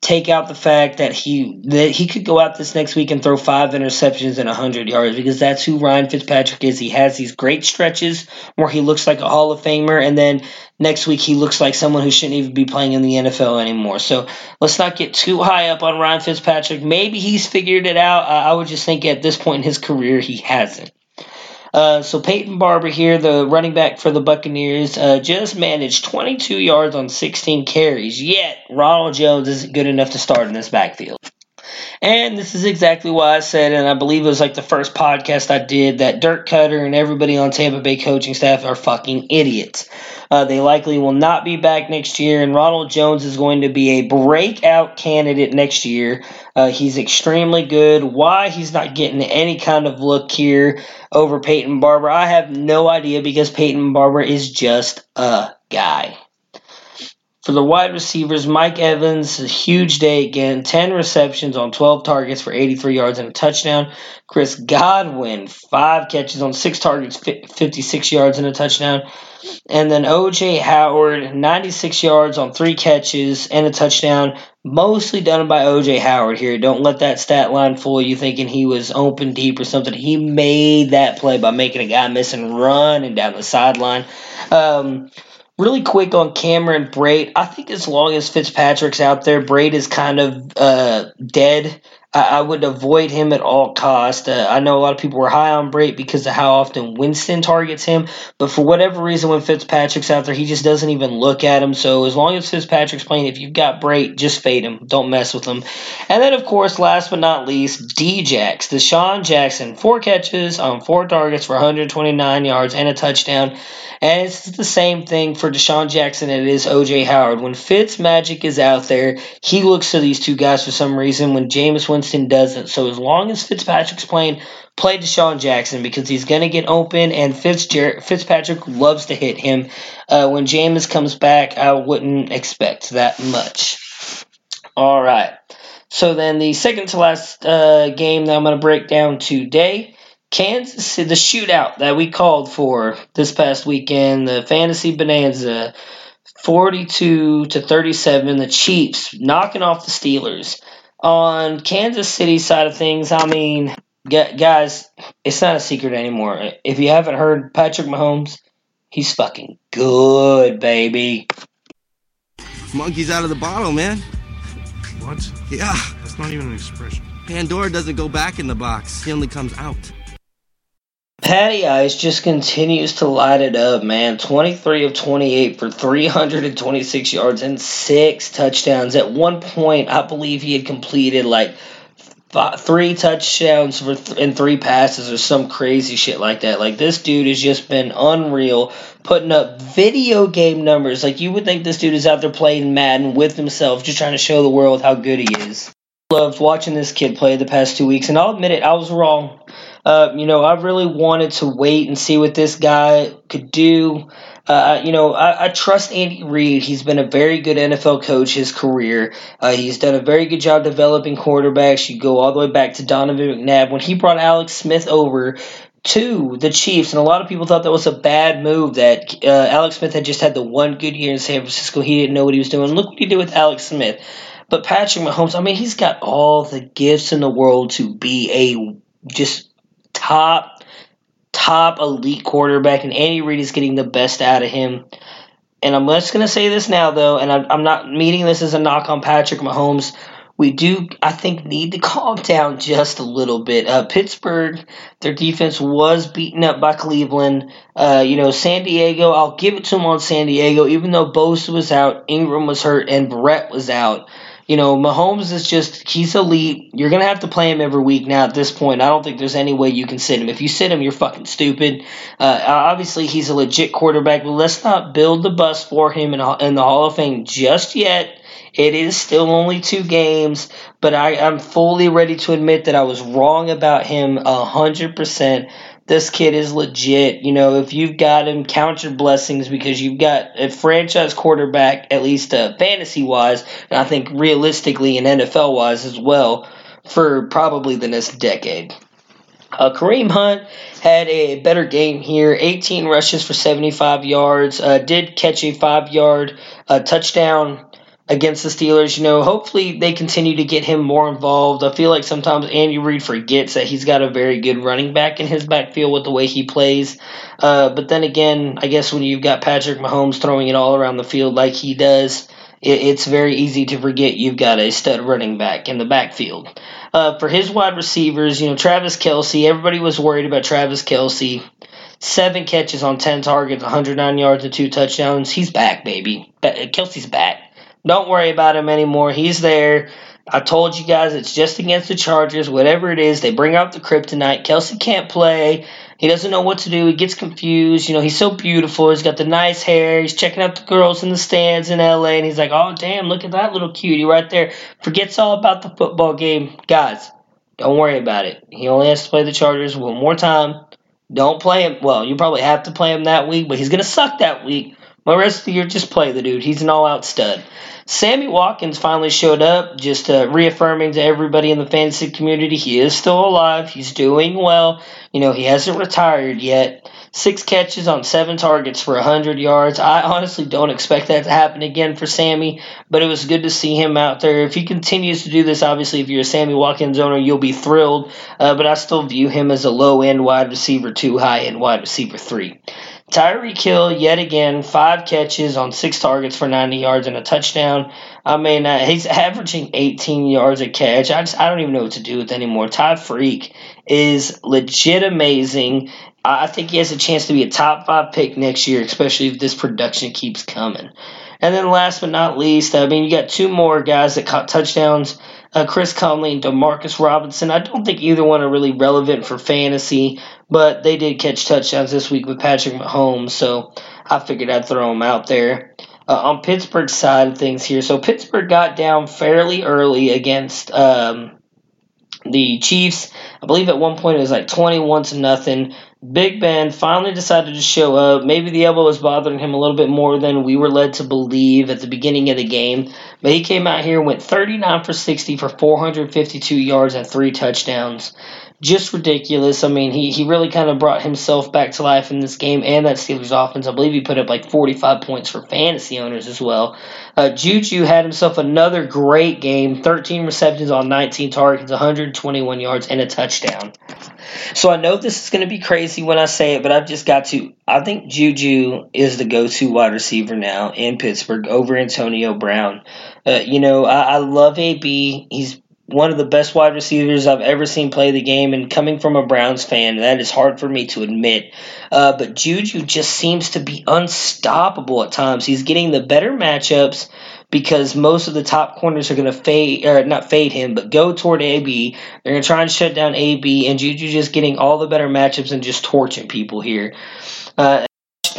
take out the fact that he that he could go out this next week and throw five interceptions and 100 yards because that's who Ryan Fitzpatrick is. He has these great stretches where he looks like a Hall of Famer and then next week he looks like someone who shouldn't even be playing in the NFL anymore. So let's not get too high up on Ryan Fitzpatrick. Maybe he's figured it out. I would just think at this point in his career he hasn't. Uh, so Peyton Barber here, the running back for the Buccaneers, uh, just managed 22 yards on 16 carries. Yet Ronald Jones isn't good enough to start in this backfield. And this is exactly why I said, and I believe it was like the first podcast I did, that Dirk Koetter and everybody on Tampa Bay coaching staff are fucking idiots. Uh, they likely will not be back next year, and Ronald Jones is going to be a breakout candidate next year. Uh, he's extremely good. Why he's not getting any kind of look here over Peyton Barber, I have no idea because Peyton Barber is just a guy. For the wide receivers, Mike Evans, a huge day again, 10 receptions on 12 targets for 83 yards and a touchdown. Chris Godwin, 5 catches on 6 targets, 56 yards and a touchdown. And then OJ Howard, 96 yards on 3 catches and a touchdown. Mostly done by OJ Howard here. Don't let that stat line fool you thinking he was open deep or something. He made that play by making a guy miss and running down the sideline. Um, Really quick on Cameron Brate. I think as long as Fitzpatrick's out there, Brate is kind of uh, dead. I, I, would avoid him at all cost. Uh, I know a lot of people were high on Brate because of how often Winston targets him, but for whatever reason, when Fitzpatrick's out there, he just doesn't even look at him. So as long as Fitzpatrick's playing, if you've got Brate, just fade him. Don't mess with him. And then, of course, last but not least, Djax, DeSean Jackson, four catches on four targets for 129 yards and a touchdown. And it's the same thing for DeSean Jackson it is OJ Howard. When Fitz Magic is out there, he looks to these two guys for some reason when Jameis Winston doesn't. So as long as Fitzpatrick's playing, play DeSean Jackson because he's going to get open and Fitzger- Fitzpatrick loves to hit him. Uh, when Jameis comes back, I wouldn't expect that much. All right. So then the second to last uh, game that I'm going to break down today Kansas the shootout that we called for this past weekend, the fantasy bonanza, 42 to 37, the Chiefs knocking off the Steelers. On Kansas City side of things, I mean, guys, it's not a secret anymore. If you haven't heard Patrick Mahomes, he's fucking good, baby. Monkey's out of the bottle, man. What? Yeah. That's not even an expression. Pandora doesn't go back in the box. He only comes out. Patty Ice just continues to light it up, man. 23 of 28 for 326 yards and six touchdowns. At one point, I believe he had completed like five, three touchdowns for th- and three passes or some crazy shit like that. Like this dude has just been unreal, putting up video game numbers. Like you would think this dude is out there playing Madden with himself, just trying to show the world how good he is. Loved watching this kid play the past two weeks, and I'll admit it, I was wrong. Uh, you know, I really wanted to wait and see what this guy could do. Uh, you know, I, I, trust Andy Reid. He's been a very good NFL coach his career. Uh, he's done a very good job developing quarterbacks. You go all the way back to Donovan McNabb when he brought Alex Smith over to the Chiefs, and a lot of people thought that was a bad move. That uh, Alex Smith had just had the one good year in San Francisco. He didn't know what he was doing. Look what he did with Alex Smith. But Patrick Mahomes, I mean, he's got all the gifts in the world to be a just top top elite quarterback, and Andy Reid is getting the best out of him. and I'm just going to say this now, though, and I'm, I'm not meaning this as a knock on Patrick Mahomes. We do, I think, need to (laughs) calm down just a little bit. Uh, Pittsburgh, their defense was beaten up by Cleveland. Uh, you know, San Diego, I'll give it to them on San Diego, even though Bosa was out, Ingram was hurt, and Brett was out. You know, Mahomes is just, he's elite. You're going to have to play him every week now at this point. I don't think there's any way you can sit him. If you sit him, you're fucking stupid. Uh, obviously, he's a legit quarterback, but let's not build the bus for him in, in the Hall of Fame just yet. It is still only two games, but I, am fully ready to admit that I was wrong about him 100% this kid is legit. You know, if you've got him, count your blessings because you've got a franchise quarterback, at least uh, fantasy wise, and I think realistically and NFL wise as well, for probably the next decade. Uh, Kareem Hunt had a better game here 18 rushes for 75 yards, uh, did catch a five yard uh, touchdown against the Steelers. You know, hopefully they continue to get him more involved. I feel like sometimes Andy Reid forgets that he's got a very good running back in his backfield with the way he plays. Uh, but then again, I guess when you've got Patrick Mahomes throwing it all around the field like he does, it, it's very easy to forget you've got a stud running back in the backfield. Uh, for his wide receivers, you know, Travis Kelce, everybody was worried about Travis Kelce Seven catches on 10 targets, 109 yards, and two touchdowns. He's back, baby. Kelce's back. Don't worry about him anymore. He's there. I told you guys it's just against the Chargers. Whatever it is, they bring out the kryptonite. Kelce can't play. He doesn't know what to do. He gets confused. You know, he's so beautiful. He's got the nice hair. He's checking out the girls in the stands in LA, and he's like, oh, damn, look at that little cutie right there. Forgets all about the football game. Guys, don't worry about it. He only has to play the Chargers one more time. Don't play him. Well, you probably have to play him that week, but he's going to suck that week. The rest of the year, just play the dude. He's an all out stud. Sammy Watkins finally showed up, just uh, reaffirming to everybody in the fantasy community he is still alive. He's doing well. You know, he hasn't retired yet. Six catches on seven targets for 100 yards. I honestly don't expect that to happen again for Sammy, but it was good to see him out there. If he continues to do this, obviously, if you're a Sammy Watkins owner, you'll be thrilled, uh, but I still view him as a low end wide receiver, two high end wide receiver, three. Tyreek Hill yet again, five catches on six targets for 90 yards and a touchdown. I mean, uh, he's averaging 18 yards a catch. I just I don't even know what to do with anymore. Todd Freak is legit amazing. I think he has a chance to be a top five pick next year, especially if this production keeps coming. And then last but not least, I mean, you got two more guys that caught touchdowns uh, Chris Conley and Demarcus Robinson. I don't think either one are really relevant for fantasy, but they did catch touchdowns this week with Patrick Mahomes, so I figured I'd throw them out there. Uh, on Pittsburgh's side of things here, so Pittsburgh got down fairly early against um, the Chiefs. I believe at one point it was like 21 to nothing. Big Ben finally decided to show up. Maybe the elbow was bothering him a little bit more than we were led to believe at the beginning of the game. But he came out here and went 39 for 60 for 452 yards and three touchdowns just ridiculous. I mean, he, he really kind of brought himself back to life in this game and that Steelers offense. I believe he put up like 45 points for fantasy owners as well. Uh, Juju had himself another great game 13 receptions on 19 targets, 121 yards, and a touchdown. So I know this is going to be crazy when I say it, but I've just got to. I think Juju is the go to wide receiver now in Pittsburgh over Antonio Brown. Uh, you know, I, I love AB. He's one of the best wide receivers I've ever seen play the game, and coming from a Browns fan, that is hard for me to admit. Uh, but Juju just seems to be unstoppable at times. He's getting the better matchups because most of the top corners are going to fade, or not fade him, but go toward AB. They're going to try and shut down AB, and Juju just getting all the better matchups and just torching people here. Uh,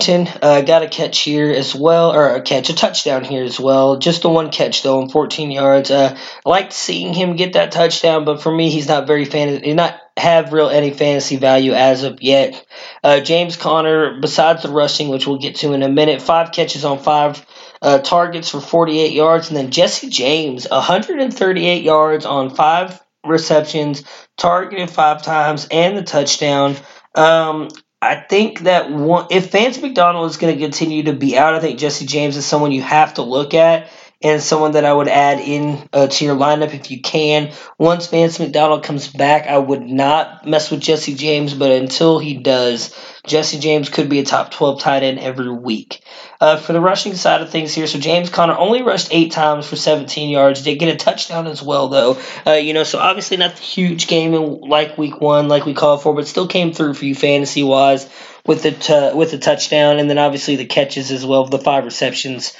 Uh, got a catch here as well, or a catch, a touchdown here as well. Just the one catch though, on 14 yards. Uh, liked seeing him get that touchdown, but for me, he's not very fan. He's not have real any fantasy value as of yet. Uh, James Conner, besides the rushing, which we'll get to in a minute, five catches on five uh, targets for 48 yards, and then Jesse James, 138 yards on five receptions, targeted five times, and the touchdown. Um, I think that one, if Vance McDonald is going to continue to be out, I think Jesse James is someone you have to look at. And someone that I would add in uh, to your lineup if you can. Once Vance McDonald comes back, I would not mess with Jesse James, but until he does, Jesse James could be a top 12 tight end every week. Uh, for the rushing side of things here, so James Conner only rushed eight times for 17 yards. Did get a touchdown as well, though. Uh, you know, so obviously not the huge game in, like week one, like we called for, but still came through for you fantasy wise with the t- with the touchdown, and then obviously the catches as well, the five receptions.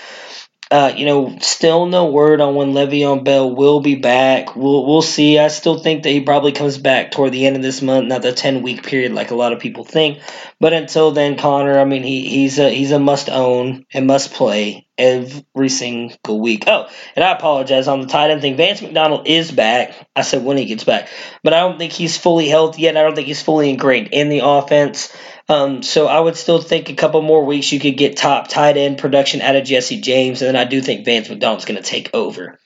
Uh, you know, still no word on when Le'Veon Bell will be back. We'll we'll see. I still think that he probably comes back toward the end of this month, not the ten week period like a lot of people think. But until then, Conner, I mean, he he's a he's a must own and must play every single week. Oh, and I apologize on the tight end thing. Vance McDonald is back. I said when he gets back, but I don't think he's fully healthy yet. I don't think he's fully ingrained in the offense. Um, so I would still think a couple more weeks you could get top tight end production out of Jesse James, and then I do think Vance McDonald's going to take over.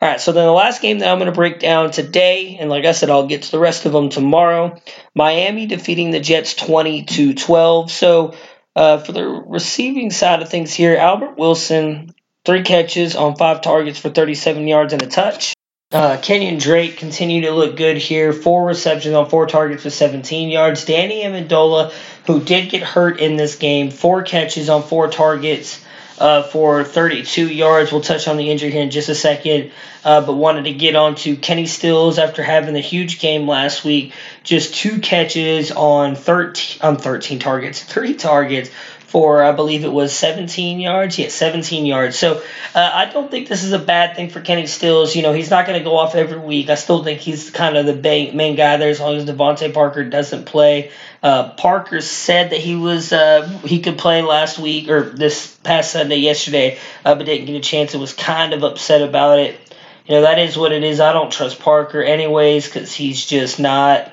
All right, so then the last game that I'm going to break down today, and like I said, I'll get to the rest of them tomorrow. Miami defeating the Jets 20 to 12. So uh, for the receiving side of things here, Albert Wilson, three catches on five targets for 37 yards and a touch. Uh, Kenyon Drake continued to look good here. Four receptions on four targets for 17 yards. Danny Amendola, who did get hurt in this game, four catches on four targets uh, for 32 yards. We'll touch on the injury here in just a second, uh, but wanted to get on to Kenny Stills after having the huge game last week. Just two catches on 13 on 13 targets, (laughs) three targets for I believe it was 17 yards. Yeah, 17 yards. So uh, I don't think this is a bad thing for Kenny Stills. You know, he's not going to go off every week. I still think he's kind of the main guy there as long as DeVante Parker doesn't play. Uh, Parker said that he was uh, he could play last week or this past Sunday yesterday, uh, but didn't get a chance. It was kind of upset about it. You know that is what it is. I don't trust Parker anyways because he's just not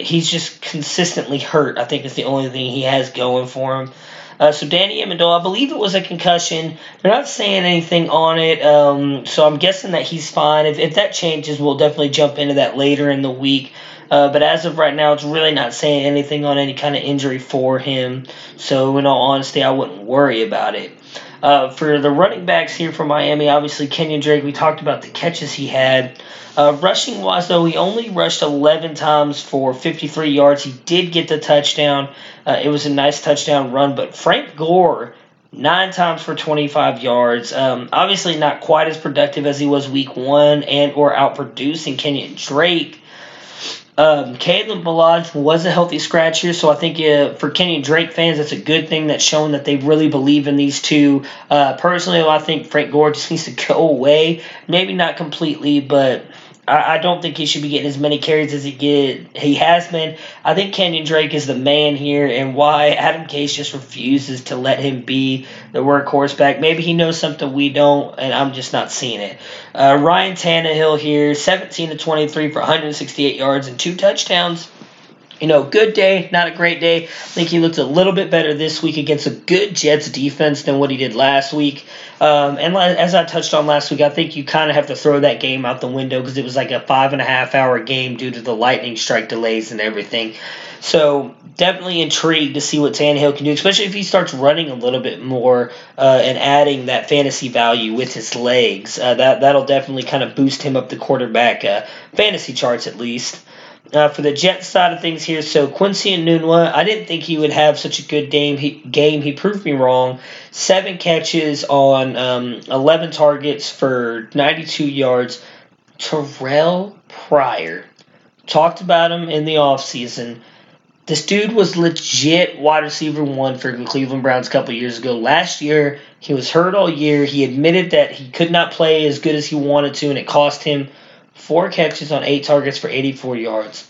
he's just consistently hurt. I think is the only thing he has going for him. Uh, so Danny Amendola, I believe it was a concussion. They're not saying anything on it, um, so I'm guessing that he's fine. If, if that changes, we'll definitely jump into that later in the week. Uh, but as of right now, it's really not saying anything on any kind of injury for him. So in all honesty, I wouldn't worry about it. Uh, for the running backs here for Miami, obviously Kenyon Drake, we talked about the catches he had. Uh, rushing wise, though, he only rushed 11 times for 53 yards. He did get the touchdown. Uh, it was a nice touchdown run, but Frank Gore, nine times for 25 yards. Um, obviously, not quite as productive as he was week one and or outproducing Kenyon Drake. Um, Ballage was a healthy scratch here, so I think uh, for Kenyon Drake fans, that's a good thing. That's showing that they really believe in these two. Uh, personally, I think Frank Gore just needs to go away. Maybe not completely, but I, I don't think he should be getting as many carries as he get he has been. I think Kenyon Drake is the man here, and why Adam Gase just refuses to let him be the workhorse back. Maybe he knows something we don't, and I'm just not seeing it. Uh, Ryan Tannehill here, 17 to 23 for 168 yards and two touchdowns you know, good day, not a great day. I think he looked a little bit better this week against a good Jets defense than what he did last week. Um, and as I touched on last week, I think you kind of have to throw that game out the window because it was like a five and a half hour game due to the lightning strike delays and everything. So definitely intrigued to see what Tannehill can do, especially if he starts running a little bit more uh, and adding that fantasy value with his legs. Uh, that that'll definitely kind of boost him up the quarterback uh, fantasy charts at least. Uh, for the Jets side of things here, so Quincy Enunwa, I didn't think he would have such a good game. He, game. he proved me wrong. Seven catches on um, 11 targets for 92 yards. Terrelle Pryor, talked about him in the offseason. This dude was legit wide receiver one for the Cleveland Browns a couple years ago. Last year, he was hurt all year. He admitted that he could not play as good as he wanted to, and it cost him – four catches on eight targets for 84 yards.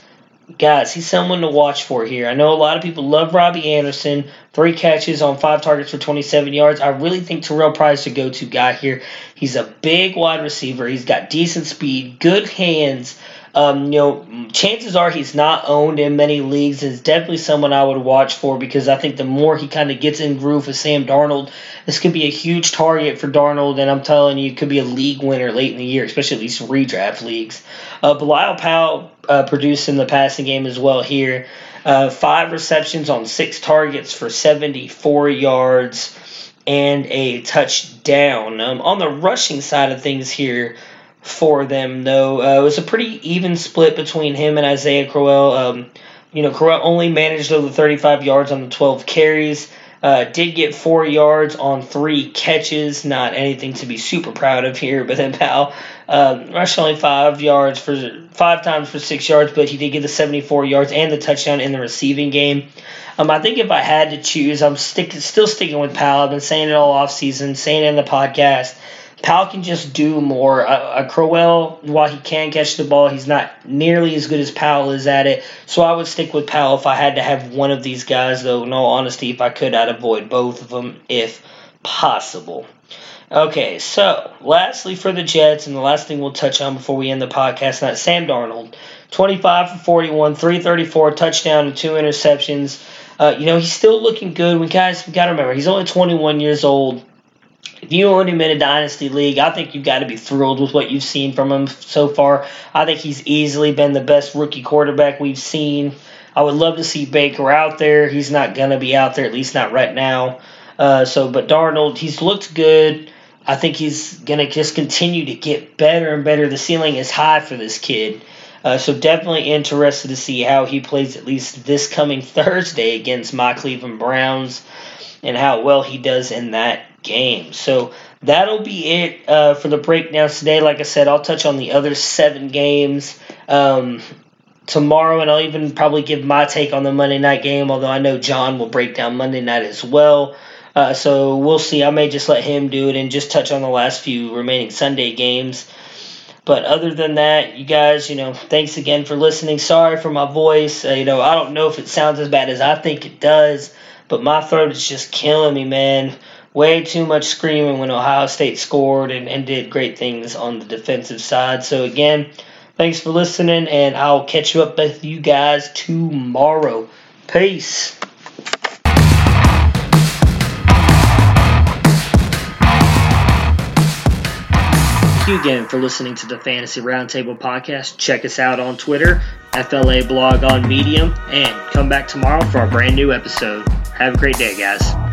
Guys, he's someone to watch for here. I know a lot of people love Robby Anderson. Three catches on five targets for 27 yards. I really think Terrelle Pryor's the go to guy here. He's a big wide receiver. He's got decent speed, good hands. Um, you know, chances are he's not owned in many leagues. Is definitely someone I would watch for because I think the more he kind of gets in groove with Sam Darnold, this could be a huge target for Darnold, and I'm telling you, it could be a league winner late in the year, especially at least redraft leagues. Uh, Bilal Powell uh, produced in the passing game as well here. Uh, five receptions on six targets for 74 yards. and a touchdown. Um, on the rushing side of things here for them, though, uh, it was a pretty even split between him and Isaiah Crowell. Um, you know, Crowell only managed over 35 yards on the 12 carries. Uh, did get four yards on three catches. Not anything to be super proud of here, (laughs) but then Powell um, rushed only five yards for five times for six yards, but he did get the 74 yards and the touchdown in the receiving game. Um, I think if I had to choose, I'm stick, still sticking with Powell. I've been saying it all offseason, saying it in the podcast. Powell can just do more. Uh, uh, Crowell, while he can catch the ball, he's not nearly as good as Powell is at it. So I would stick with Powell if I had to have one of these guys, though, in all honesty, if I could, I'd avoid both of them if possible. Okay, so lastly for the Jets, and the last thing we'll touch on before we end the podcast, that's Sam Darnold. 25 for 41, 334, touchdown, and two interceptions. Uh, you know, he's still looking good. We guys, we got to remember, he's only 21 years old if you own him in a dynasty league, I think you've got to be thrilled with what you've seen from him so far. I think he's easily been the best rookie quarterback we've seen. I would love to see Baker out there. He's not going to be out there, at least not right now. Uh, so, but Darnold, he's looked good. I think he's going to just continue to get better and better. The ceiling is high for this kid. Uh, so definitely interested to see how he plays at least this coming (laughs) Thursday against my Cleveland Browns and how well he does in that game. So that'll be it uh, for the breakdowns today. Like I said, I'll touch on the other seven games um, tomorrow, and I'll even probably give my take on the Monday night game, although I know John will break down Monday night as well. Uh, so we'll see. I may just let him do it and just touch on the last few remaining Sunday games. But other than that, you guys, you know, thanks again for listening. Sorry for my voice. Uh, you know, I don't know if it sounds as bad as I think it does, but my throat is just killing me, man way too much screaming when Ohio State scored and, and did great things on the defensive side. So, again, thanks for listening, and I'll catch you up with you guys tomorrow. Peace. Thank you again for listening to the Fantasy Roundtable podcast. Check us out on Twitter, FLA blog on Medium, and come back tomorrow for our brand new episode. Have a great day, guys.